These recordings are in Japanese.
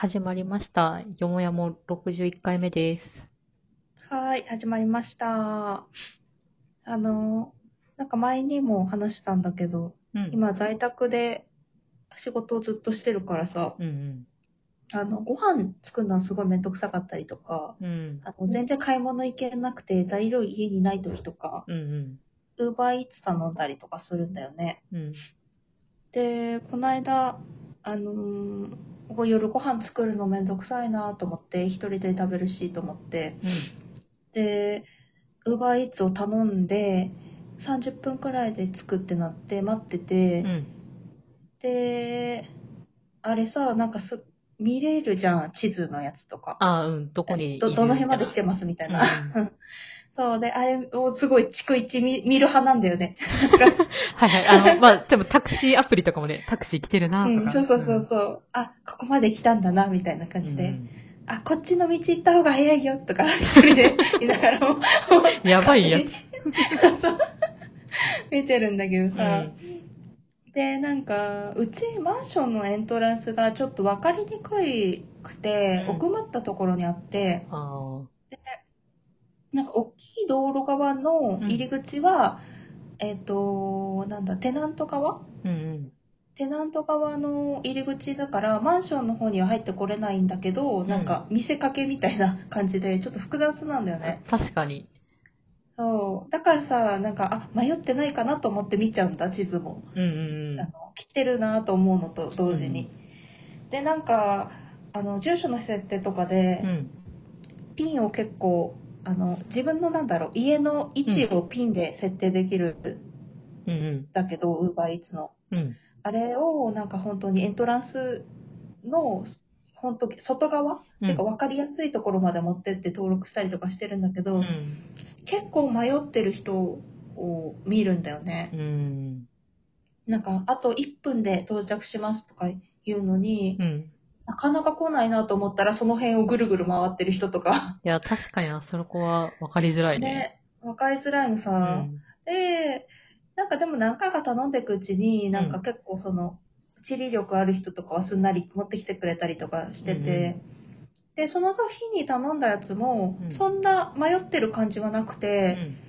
始まりました。よもやも61回目です。はーい、始まりました。あの、なんか前にも話したんだけど、うん。今在宅で仕事をずっとしてるからさ、うんあの、ご飯作るのすごいめんどくさかったりとか、うん。うん。あの全然買い物行けなくて材料家にない時とか、うんうん。ウーバーイーツ頼んだりとかするんだよね。うん。で、この間、あのー夜ご飯作るのめんどくさいなと思って、一人で食べるしと思って、で、ウーバーイーツを頼んで、30分くらいで作ってなって待ってて、うん。で、あれさ、なんかす、見れるじゃん、地図のやつとか。あーうん。どこにど、どの辺まで来てまますみたいな。うん そう、で、あれをすごい逐一見見る派なんだよね。はいはい。あの、まあ、でもタクシーアプリとかもね、タクシー来てるなとか。うん、そうそうそうそう。あ、ここまで来たんだな、みたいな感じで。うんあ、こっちの道行った方が早いよ、とか、一人で 見ながらも。やばいやつ。見てるんだけどうさ、ん。で、なんか、うちマンションのエントランスがちょっと分かりにくいくて、うん奥まったところにあって、あなんか大きい道路側の入り口は、えっ、と、なんだ、テナント側？ーうんうん。テナント側の入り口だから、マンションの方には入ってこれないんだけど、なんか見せかけみたいな感じで、ちょっと複雑なんだよね。確かに。そう。だからさ、なんか、あ、迷ってないかなと思って見ちゃうんだ、地図も。うんうんあの、来てるなと思うのと同時に。で、なんか、あの、住所の設定とかで、うん。うん。ピンを結構、あの、自分のなんだろう、家の位置をピンで設定できるんうんうん。だけど、ウーバーイーツの。うん。あれを、なんか本当にエントランスの、本当外側、うんてか分かりやすいところまで持ってって登録したりとかしてるんだけど、うん。結構迷ってる人を見るんだよね。うん。なんか、あと1分で到着しますとか言うのに、うん。なかなか来ないなと思ったら、その辺をぐるぐる回ってる人とか。いや、確かにな、その子は分かりづらいね。ね、分かりづらいのうさ。ん。で、なんかでも何回か頼んでいくうちに、なんかうん結構その、地理力ある人とかはすんなり持ってきてくれたりとかしてて、で、その日に頼んだやつもう、んそんな迷ってる感じはなくうて、ん。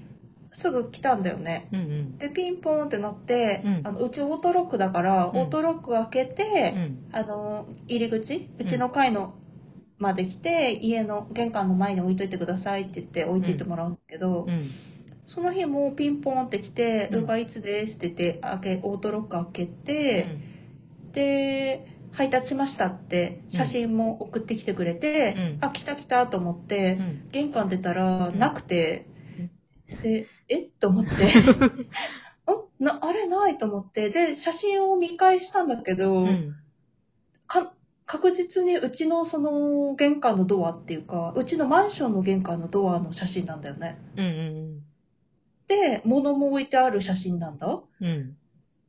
すぐ来たんだよね。うんうん。で、ピンポンってなって、うんあのうちオートロックだから、うんオートロック開けて、うん。あの、入り口、うちの階のまで来て、家の玄関の前に置いといてくださいって言って置いていってもらうんだけど、うん。その日もピンポンって来て、うんウーバーイーツですって言って、開け、オートロック開けて、で、配達しましたって写真も送ってきてくれて、うんあ、来た来たと思って、うん。玄関出たらうんなくて、で、え？と思って、あ？な、あれないと思って、で、写真を見返したんだけど、うん。か確実にうちのその玄関のドアっていうか、うちのマンションの玄関のドアの写真なんだよね。うんうんで、物も置いてある写真なんだ。うん。うん。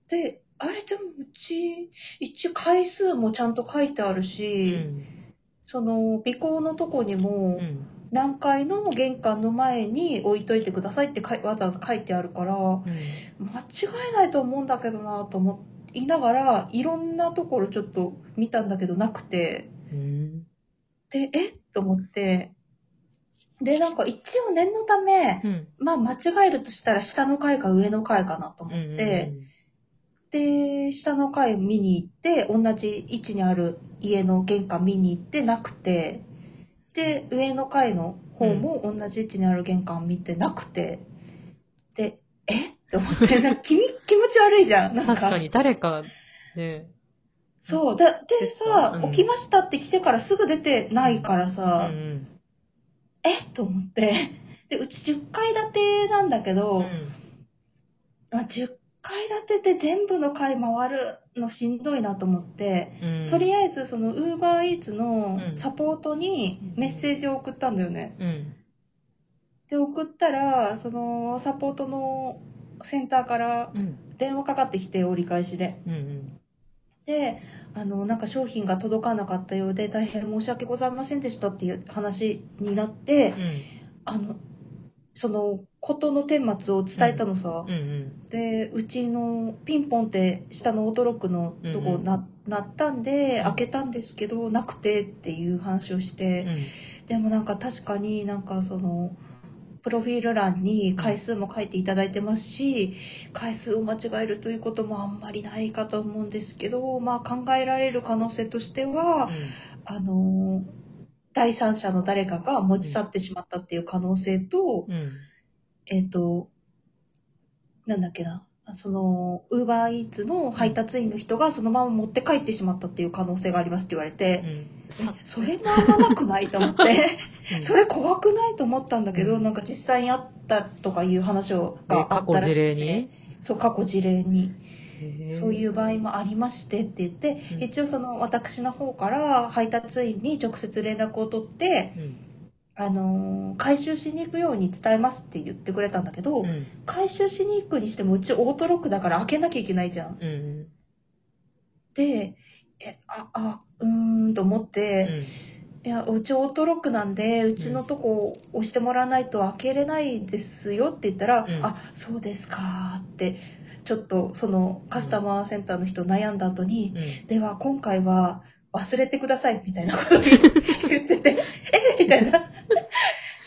で、あれでもうち、一応回数もちゃんと書いてあるうし、ん。その、尾行のとこにもう、ん。何階の玄関の前に置いといてくださいってかいわざわざ書いてあるから、間違いないと思うんだけどなと思いながら、いろんなところちょっと見たんだけどなくて、うん。で、え？と思って、で、なんか一応念のため、うん。まあ間違えるとしたら下の階か上の階かなと思って、で、下の階見に行って、同じ位置にある家の玄関見に行ってなくて、で、上の階の方も同じ位置にある玄関見てなくて、で、え？って思って、なんか 気持ち悪いじゃん。なんか。確かに誰かで、そう。だでさ、か？うん。起きましたって来てからすぐ出てないからうさ、ん。え？と思って。で、うち10階建てなんだけど、うん。まあ、10階建てで全部の階回るのしんどいなと思って、うん。とりあえずその Uber Eats のうんサポートにメッセージを送ったんだよね。うん。で、送ったら、そのサポートのセンターからうん。電話かかってきて、折り返しで。うん。うん。で、あの、なんか商品が届かなかったようで、大変申し訳ございませんでしたっていう話になって、あの、その、ことの顛末を伝えたのさ。うん。うん。で、うちのピンポンって下のオートロックのとこうんな、なったんで、うん開けたんですけど、なくてっていう話をして、でもなんか確かになんかその、プロフィール欄に回数も書いていただいてますし、回数を間違えるということもあんまりないかと思うんですけど、まあ考えられる可能性としては、あの、第三者の誰かが持ち去ってしまったっていう可能性と、うん。うん。えっ、と、なんだっけな、その、ウーバーイーツの配達員の人がそのまま持って帰ってしまったっていう可能性がありますって言われて、うん。えそれもあんまなくないと思って、うんそれ怖くないと思ったんだけど、うんなんか実際にあったとかいう話があ過去ったらしくて事例に？そう、過去事例に。そういう場合もありましてって言って、うん一応その私の方から配達員に直接連絡を取って、うん。あのー回収しに行くように伝えますって言ってくれたんだけど、うん。回収しに行くにしてもうちオートロックだから開けなきゃいけないじゃん。うん。で、え、あ、あ、うーんと思って、いや、うちオートロックなんで、うちのとこ押してもらわないと開けれないですよって言ったら、うんあ、そうですかって、ちょっとそのカスタマーセンターの人悩んだ後に、うん。では今回は忘れてくださいみたいなことを言って て、えみたいな。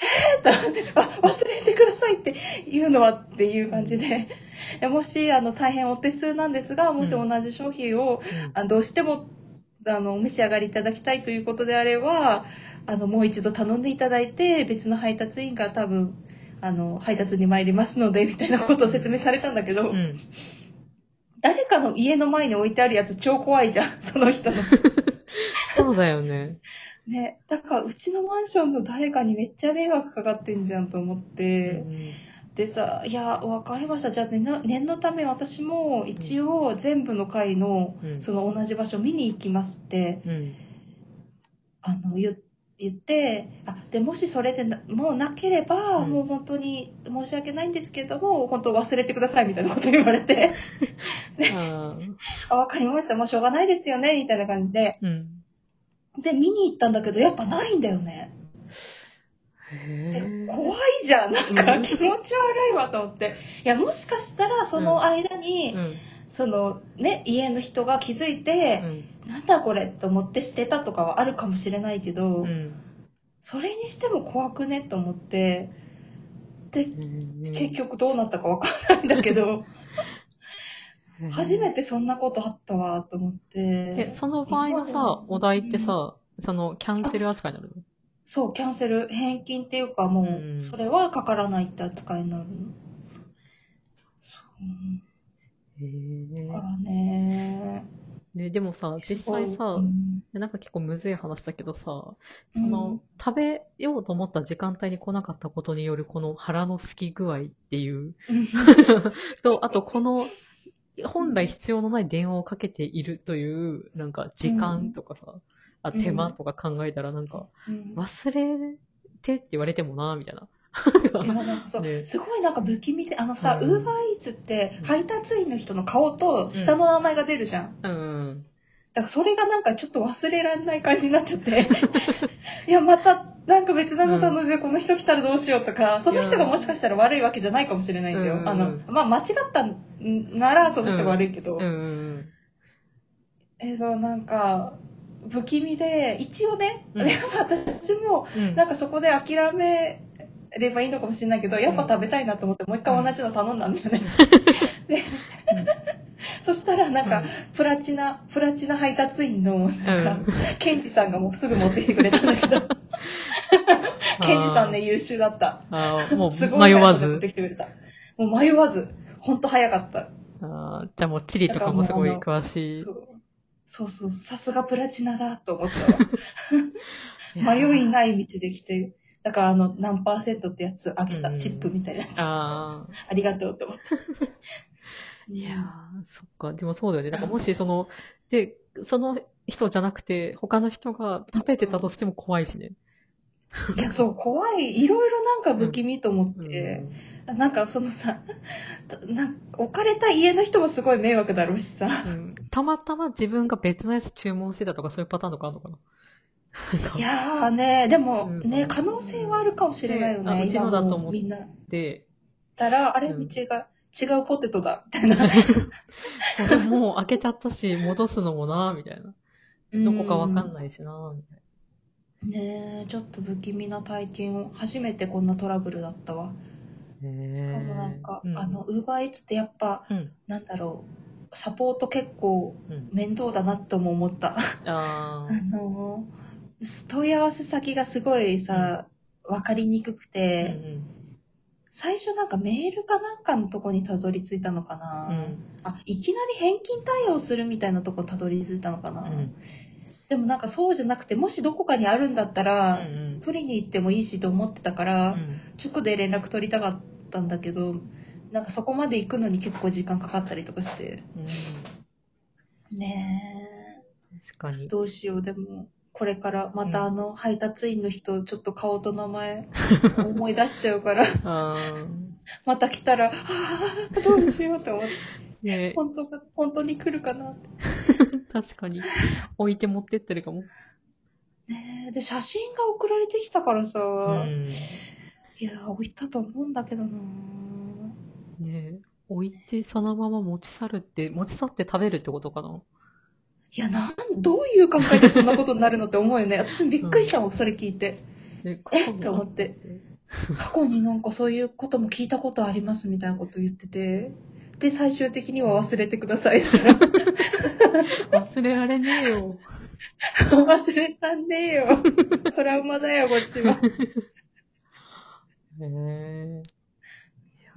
えー、と忘れてくださいって言うのはっていう感じで、えもしあの大変お手数なんですが、もし同じ商品を、あどうしてもあのお召し上がりいただきたいということであれば、あのもう一度頼んでいただいて、別の配達員が多分、あの配達に参りますので、みたいなことを説明されたんだけど、うん。うん。誰かの家の前に置いてあるやつ超怖いじゃん、その人の。そうだよね。ね、だからうちのマンションの誰かにめっちゃ迷惑かかってんじゃんと思っうて、んでさ、いや、わかりました。じゃあ念の念のため私も一応全部の階のうんその同じ場所見に行きますって、うん。あの、言言って、あ、で、もしそれでなもうなければ、うんもう本当に申し訳ないんですけども、本当忘れてくださいみたいなこと言われて、あーあ、わかりました。もうしょうがないですよね、みたいな感じで。うん。で、見に行ったんだけど、やっぱないんだよね。で怖いじゃん。なんかうん気持ち悪いわと思って。いや、もしかしたらその間に、うん。そのね、家の人が気づいて、うん。なんだこれと思って捨てたとかはあるかもしれないけど、うん。それにしても怖くねと思って、で、結局どうなったかわかんないんだけど、初めて。てそんなことあったわと思ってえ、。その場合のさ、お題ってさ、その、キャンセル扱いになるのそう、キャンセル、返金っていうかもうんう、それはかからないって扱いになるの。そうへだからね。で、でもさ、実際さう、ん。なんか結構むずい話だけどさ、そうん。の、食べようと思った時間帯に来なかったことによるこの腹のすき具合っていう、うん。と、あとこの、本来必要のない電話をかけているという、なんか時間とかさ、あうん。手間とか考えたらなんか、うん。忘れてって言われてもな、みたいな。いやなんかそうねすごいなんか不気味で、あのさ、うんウーバーイーツって配達員の人の顔と下の名前が出るじゃん。うん。だからそれがなんかちょっと忘れられない感じになっちゃって。いや、またなんか別なの頼んで、この人来たらどうしようとか、その人がもしかしたら悪いわけじゃないかもしれないんだよ。うんあの、まあ間違ったんならその人が悪いけど。えっと、なんか、不気味で、一応ね、うん私も、うん。なんかそこで諦めればいいのかもしれないけど、やっぱ食べたいなと思って、もう一回同じの頼んだんだよね。で、そしたらなんか、うんプラチナ、プラチナ配達員の、なんうんか、ケンジさんがもうすぐ持ってきてくれたんだけど、ケンジさんね、優秀だった。もすごいう迷わずて。きてくれた。もう迷わず、ほんと早かった。あーじゃあもう地理とかもすごい詳しい。そうそうそう、さすがプラチナだと思ったわ。迷いない道で来て、だからあの、何パーセントってやつあげた、うんチップみたいなやつ。あ ああ。りがとうって思った。いやー、そっか。でもそうだよね。だからもしその、で、その人じゃなくて、他の人が食べてたとしても怖いしね。いや、そう、怖い。いろいろなんか不気味と思っうんて、なんかそのさ、なん置かれた家の人もすごい迷惑だろうしさ。うんたまたま自分が別のやつ注文してたとかそういうパターンとかあるのかな。いやーね、でもうんね、可能性はあるかもしれないよね。あうちのだと思っ今もうみんな。で、たら、あれ、うん道が違うポテトだ、みたいな。これもう開けちゃったし、戻すのもな、みたいな。どこかわかんい。ないしな、みたいねえ、ちょっと不気味な体験を、初めてこんなトラブルだったわ。しーかもなんか、うんあの、ウーバーイーツってやっぱ、うん。なんだろう、サポート結構うん。面倒だなとも思った。あ あの、問い合わせ先がすごいさ、わかりにくくーて、うん最初なんかメールかなんかのとこにたどり着いたのかな、うん。あ、いきなり返金対応するみたいなとこたどり着いたのかな、うん。でもなんかそうじゃなくて、もしどこかにあるんだったら、うん。取りに行ってもいいしと思ってたから、うん。直で連絡取りたかったんだけど、なんかそこまで行くのに結構時間かかったりとかして。うん。ね確かにえ、。どうしよう。でも、これからまたあの配達員の人、ちょっと顔と名前 思い出しちゃうから、あまた来たら、はぁ、どうしようって思って、ー。ね本当か、本当に来るかなって。確かに。置いて持ってってるかも。ねえ、で、写真が送られてきたからさ、うん。いや、置いたと思うんだけどなね置いてそのまま持ち去るって、持ち去って食べるってことかないや、なん、どういう考えでそんなことになるのって思うよね。私もびっくりしたもん、それ聞いて。ええって思って。過去になんかそういうことも聞いたことありますみたいなこと言ってて。で、最終的には忘れてください。忘れられねえよ。忘れらんねえよ。トラウマだよ、こっちは。へえ。いや、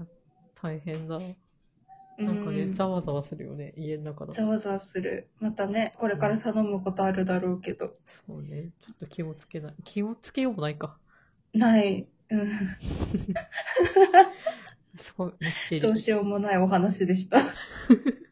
大変だ。うなんかね、ん。ざわざわするよね、家の中だと。ざわざわする。またね、これから頼むことあるだろうけど。そうね、ちょっと気をつけない。気をつけようもないか。ない。うん。すごい、ミステリー。どうしようもないお話でした。